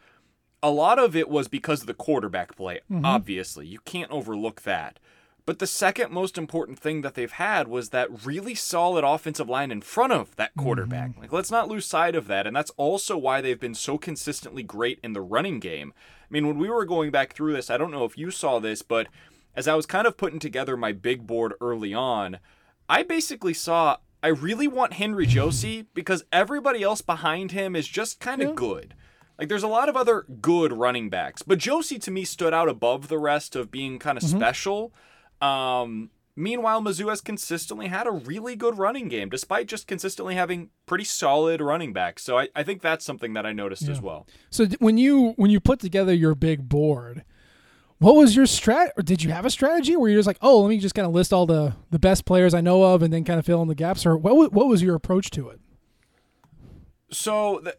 a lot of it was because of the quarterback play, Mhm. obviously. You can't overlook that. But the second most important thing that they've had was that really solid offensive line in front of that quarterback. Like let's not lose sight of that. And that's also why they've been so consistently great in the running game. I mean, when we were going back through this, I don't know if you saw this, but as I was kind of putting together my big board early on, I basically saw I really want Henry Josey because everybody else behind him is just kind of good. Like there's a lot of other good running backs, but Josey to me stood out above the rest of being kind of Mm-hmm. Mhm. special. Um, meanwhile, Mizzou has consistently had a really good running game, despite just consistently having pretty solid running backs. So I, I think that's something that I noticed as well. So when you when you put together your big board, what was your strat? Or did you have a strategy where you're just like, oh, let me just kind of list all the the best players I know of, and then kind of fill in the gaps, or what what was your approach to it? So th-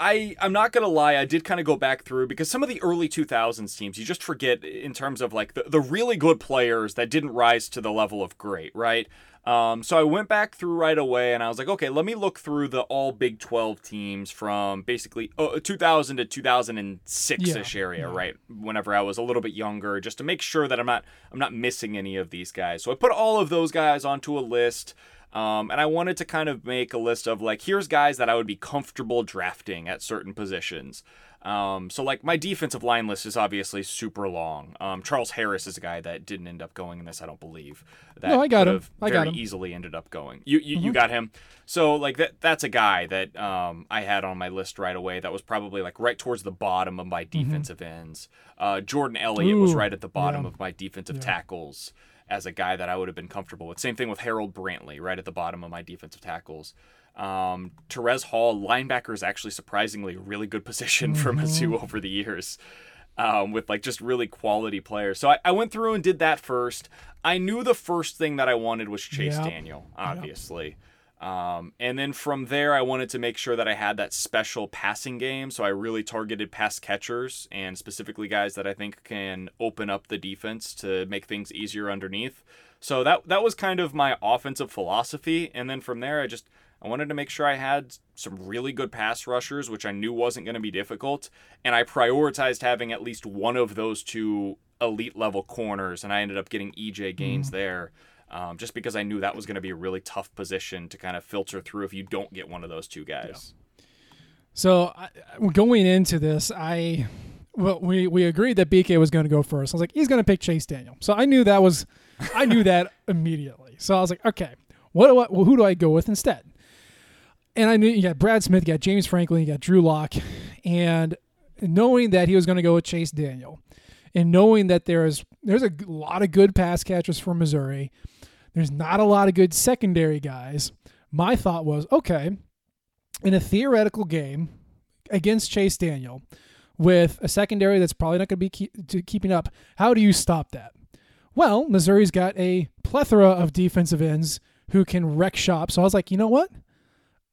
I I'm not gonna lie, I did kind of go back through because some of the early 2000s teams you just forget in terms of like the, the really good players that didn't rise to the level of great, right? Um, so I went back through right away and I was like, okay, let me look through the all Big 12 teams from basically uh, 2000 to 2006 ish area, right? Whenever I was a little bit younger, just to make sure that I'm not I'm not missing any of these guys. So I put all of those guys onto a list. Um, and I wanted to kind of make a list of like, here's guys that I would be comfortable drafting at certain positions. Um, so like my defensive line list is obviously super long. Um, Charles Harris is a guy that didn't end up going in this, I don't believe. That No, I got him. I got him. easily ended up going. You you, you Mhm. got him. So like that that's a guy that um, I had on my list right away. That was probably like right towards the bottom of my defensive ends. Uh, Jordan Elliott was Mm-hmm. Right at the bottom yeah. of my defensive Yeah. tackles as a guy that I would have been comfortable with. Same thing with Harold Brantley, right at the bottom of my defensive tackles. Um, Terez Hall, linebacker, is actually surprisingly a really good position for Mhm. Mizzou over the years. Um, with like just really quality players. So I, I went through and did that first. I knew the first thing that I wanted was Chase Yep. Daniel, obviously. Um, and then from there, I wanted to make sure that I had that special passing game. So I really targeted pass catchers and specifically guys that I think can open up the defense to make things easier underneath. So that that was kind of my offensive philosophy. And then from there, I just I wanted to make sure I had some really good pass rushers, which I knew wasn't going to be difficult. And I prioritized having at least one of those two elite level corners. And I ended up getting EJ Gaines Mhm. there um, just because I knew that was going to be a really tough position to kind of filter through if you don't get one of those two guys. So I, going into this, I well we we agreed that BK was going to go first. I was like, he's going to pick Chase Daniel. So I knew that was I knew that immediately. So I was like, okay, what well, who do I go with instead? And I knew you got Brad Smith, you got James Franklin, you got Drew Lock, and knowing that he was going to go with Chase Daniel, and knowing that there's there's a lot of good pass catchers for Missouri, there's not a lot of good secondary guys. My thought was, okay, in a theoretical game against Chase Daniel, with a secondary that's probably not going to be keep, keeping up, how do you stop that? Well, Missouri's got a plethora of defensive ends who can wreck shop. So I was like, you know what?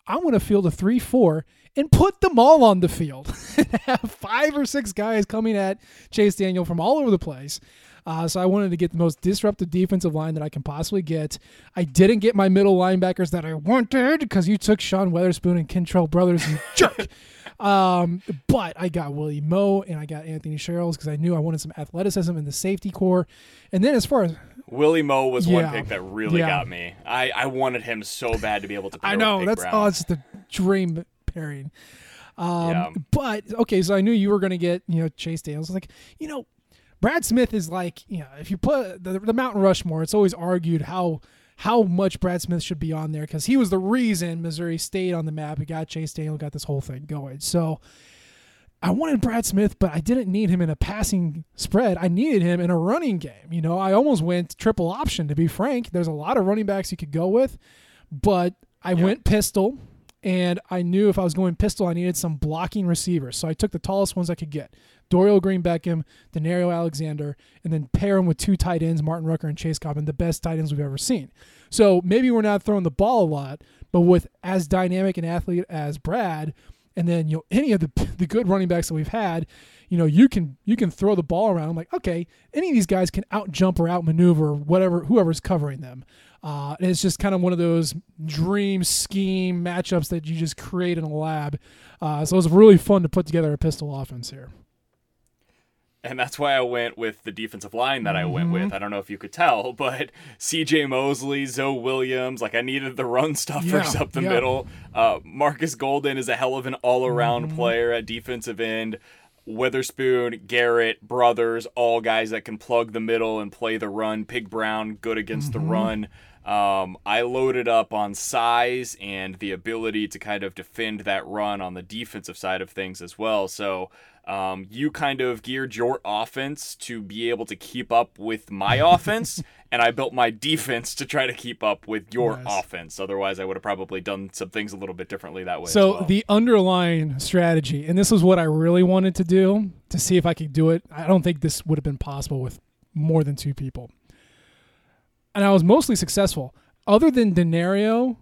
I'm going to field a 3 4 and put them all on the field have five or six guys coming at Chase Daniel from all over the place. Uh, so I wanted to get the most disruptive defensive line that I can possibly get. I didn't get my middle linebackers that I wanted because you took Sean Weatherspoon and Kentrell Brothers, you jerk. Um, but I got Willie Moe and I got Anthony Sherrills because I knew I wanted some athleticism in the safety corps. And then as far as Willie Moe was Yeah. one pick that really Yeah. got me. I, I wanted him so bad to be able to. I know that's oh, it's the dream pairing. Um, Yeah. but okay, so I knew you were going to get you know Chase Daniels. Like you know, Brad Smith is like you know if you put the, the Mountain Rushmore, it's always argued how how much Brad Smith should be on there because he was the reason Missouri stayed on the map. He got Chase Daniel, got this whole thing going. So. I wanted Brad Smith, but I didn't need him in a passing spread. I needed him in a running game. You know, I almost went triple option, to be frank. There's a lot of running backs you could go with, but I went pistol, and I knew if I was going pistol, I needed some blocking receivers. So I took the tallest ones I could get Dorial Green Beckham, Danario Alexander, and then pair them with two tight ends, Martin Rucker and Chase Coffman, the best tight ends we've ever seen. So maybe we're not throwing the ball a lot, but with as dynamic an athlete as Brad, and then you know any of the the good running backs that we've had, you know you can you can throw the ball around. I'm like, okay, any of these guys can out jump or out maneuver whatever whoever's covering them. Uh, it's just kind of one of those dream scheme matchups that you just create in a lab. Uh, so it was really fun to put together a pistol offense here. And that's why I went with the defensive line that I went Mm-hmm. with. I don't know if you could tell, but CJ Mosley, Zoe Williams, like I needed the run stuffers Yeah, up the yeah. middle. Uh, Marcus Golden is a hell of an all around Mm-hmm. player at defensive end. Weatherspoon, Garrett, Brothers, all guys that can plug the middle and play the run. Pig Brown, good against Mm-hmm. the run. Um, I loaded up on size and the ability to kind of defend that run on the defensive side of things as well. So um, you kind of geared your offense to be able to keep up with my offense, and I built my defense to try to keep up with your Nice. offense. Otherwise, I would have probably done some things a little bit differently that way. So well. the underlying strategy, and this was what I really wanted to do to see if I could do it. I don't think this would have been possible with more than two people. And I was mostly successful. Other than Danario,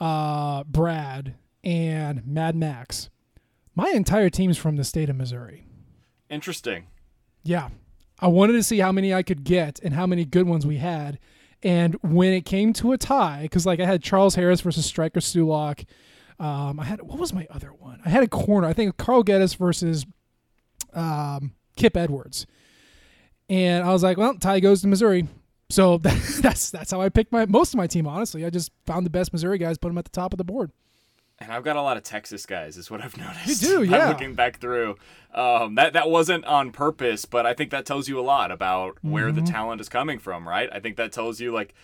uh, Brad, and Mad Max, my entire team's from the state of Missouri. interesting. Yeah. I wanted to see how many I could get and how many good ones we had. And when it came to a tie, because like I had Charles Harris versus Stryker Sulak. Um, I had what was my other one? I had a corner. I think Carl Gettis versus um, Kip Edwards. And I was like, well, tie goes to Missouri. So that's that's how I picked my most of my team. Honestly, I just found the best Missouri guys, put them at the top of the board. And I've got a lot of Texas guys, is what I've noticed. You do, I'm yeah. looking back through, um, that that wasn't on purpose, but I think that tells you a lot about where the Mm-hmm. talent is coming from, right? I think that tells you like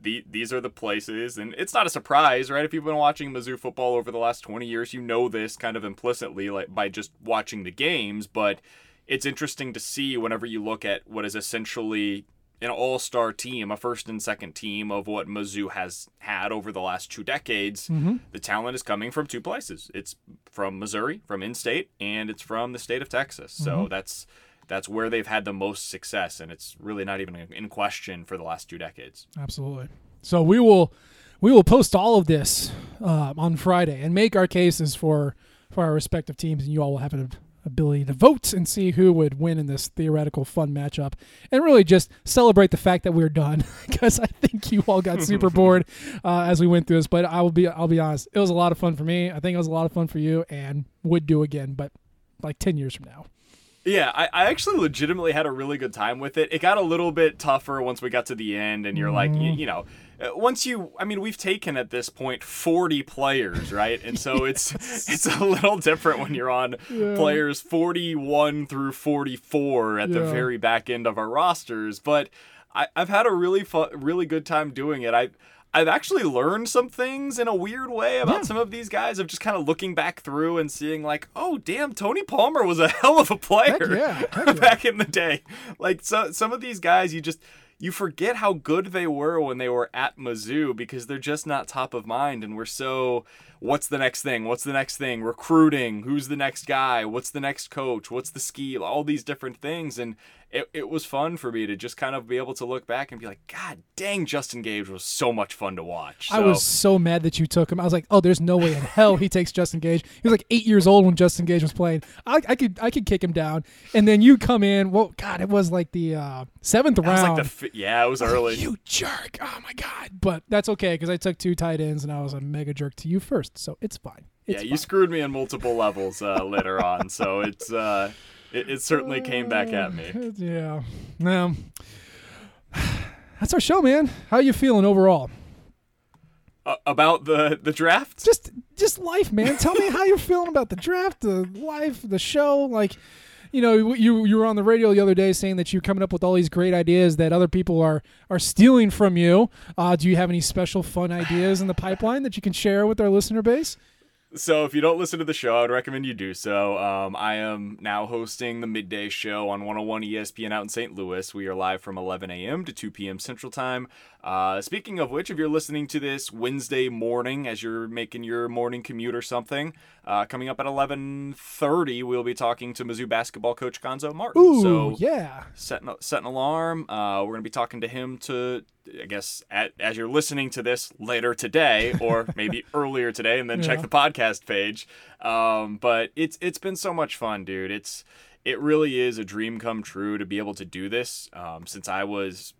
the, these are the places, and it's not a surprise, right? If you've been watching Mizzou football over the last 20 years, you know this kind of implicitly, like by just watching the games. But it's interesting to see whenever you look at what is essentially an all-star team, a first and second team of what Mizzou has had over the last two decades. The talent is coming from two places. It's from Missouri, from in-state, and it's from the state of Texas. So that's that's where they've had the most success, and it's really not even in question for the last two decades. Absolutely. So we will we will post all of this um, on Friday and make our cases for for our respective teams, and you all will have an ability to vote and see who would win in this theoretical fun matchup, and really just celebrate the fact that we're done because I think you all got super bored uh, as we went through this. But I will be I'll be honest, it was a lot of fun for me. I think it was a lot of fun for you, and would do again, but like ten years from now. Yeah, I, I actually legitimately had a really good time with it. It got a little bit tougher once we got to the end, and you're like, you, you know, Uh, once you, I mean, we've taken at this point 40 players, right? And so it's it's a little different when you're on players 41 through 44 at the very back end of our rosters. But I, I've had a really fun, really good time doing it. I I've actually learned some things in a weird way about some of these guys of just kind of looking back through and seeing like, oh damn, Tony Palmer was a hell of a player yeah, heck yeah. back in the day. Like so some of these guys you just you forget how good they were when they were at Mizzou because they're just not top of mind and we're so what's the next thing? What's the next thing? Recruiting, who's the next guy? What's the next coach? What's the ski? All these different things and it, it was fun for me to just kind of be able to look back and be like, God dang, Justin Gage was so much fun to watch. I was so mad that you took him. I was like, oh, there's no way in hell he takes Justin Gage. He was like eight years old when Justin Gage was playing. I, I could I could kick him down, and then you come in. Well, God, it was like the uh, seventh round. like the yeah, it was early. you jerk! Oh my God! But that's okay because I took two tight ends and I was a mega jerk to you first, so it's fine. yeah, It's you fine. screwed me on multiple levels uh, later on, so it's uh, it, it certainly came back at me. Yeah. Now, that's our show, man. How you feeling overall? Uh, about the the draft, Just just life, man. Tell me how you're feeling about the draft, the life, the show. Like, you know, you you were on the radio the other day saying that you're coming up with all these great ideas that other people are are stealing from you. Uh, do you have any special fun ideas in the pipeline that you can share with our listener base? So if you don't listen to the show, I would recommend you do so. Um, I am now hosting the midday show on 101 ESPN out in St. Louis. We are live from 11 a.m. to 2 p.m. Central Time. Uh, speaking of which, if you're listening to this Wednesday morning as you're making your morning commute or something, uh, coming up at 11:30, we'll be talking to Mizzou basketball coach Cuonzo Martin. Ooh, so yeah. set an, set an alarm. Uh, we're going to be talking to him to, I guess, at, as you're listening to this later today, or maybe earlier today, and then check the podcast page. Um, but it's it's been so much fun, dude. It's it really is a dream come true to be able to do this. Um, since I was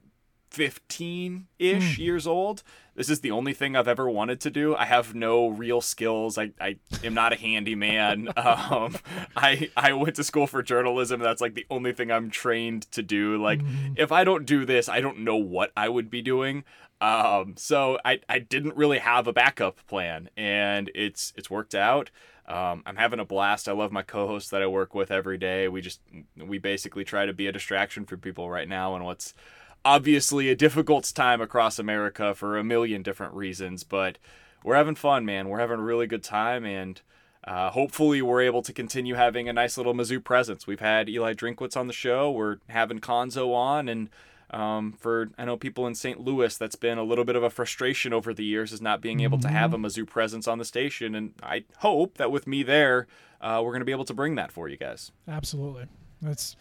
15 ish years old. This is the only thing I've ever wanted to do. I have no real skills. I, I am not a handyman. um, I I went to school for journalism. That's like the only thing I'm trained to do. Like if I don't do this, I don't know what I would be doing. Um, so I, I didn't really have a backup plan, and it's it's worked out. Um, I'm having a blast. I love my co-host that I work with every day. We just we basically try to be a distraction for people right now, and what's obviously a difficult time across America for a million different reasons. But we're having fun, man. We're having a really good time, and uh, hopefully we're able to continue having a nice little Mizzou presence. We've had Eli Drinkwitz on the show. We're having Cuonzo on, and um, for I know people in St. Louis, that's been a little bit of a frustration over the years, is not being able to have a Mizzou presence on the station. And I hope that with me there, uh, we're going to be able to bring that for you guys. Absolutely. That's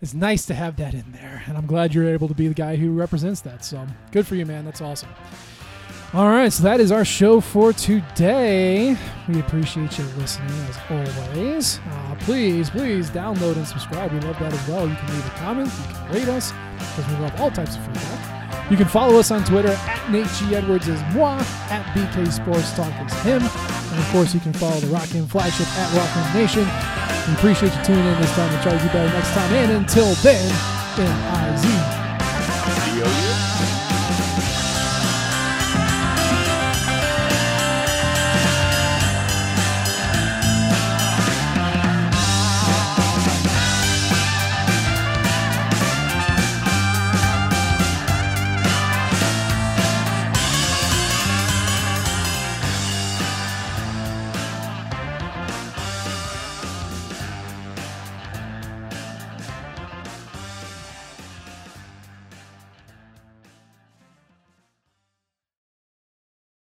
it's nice to have that in there, and I'm glad you're able to be the guy who represents that. So good for you, man. That's awesome. All right, so that is our show for today. We appreciate you listening as always. Uh, please, please download and subscribe. We love that as well. You can leave a comment, you can rate us because we love all types of feedback. You can follow us on Twitter at Nate G. Edwards is moi, at BK Sports Talk is him. And of course, you can follow the Rock M Flagship at Rock M Nation. We appreciate you tuning in this time and try to do better next time. And until then, MIZ.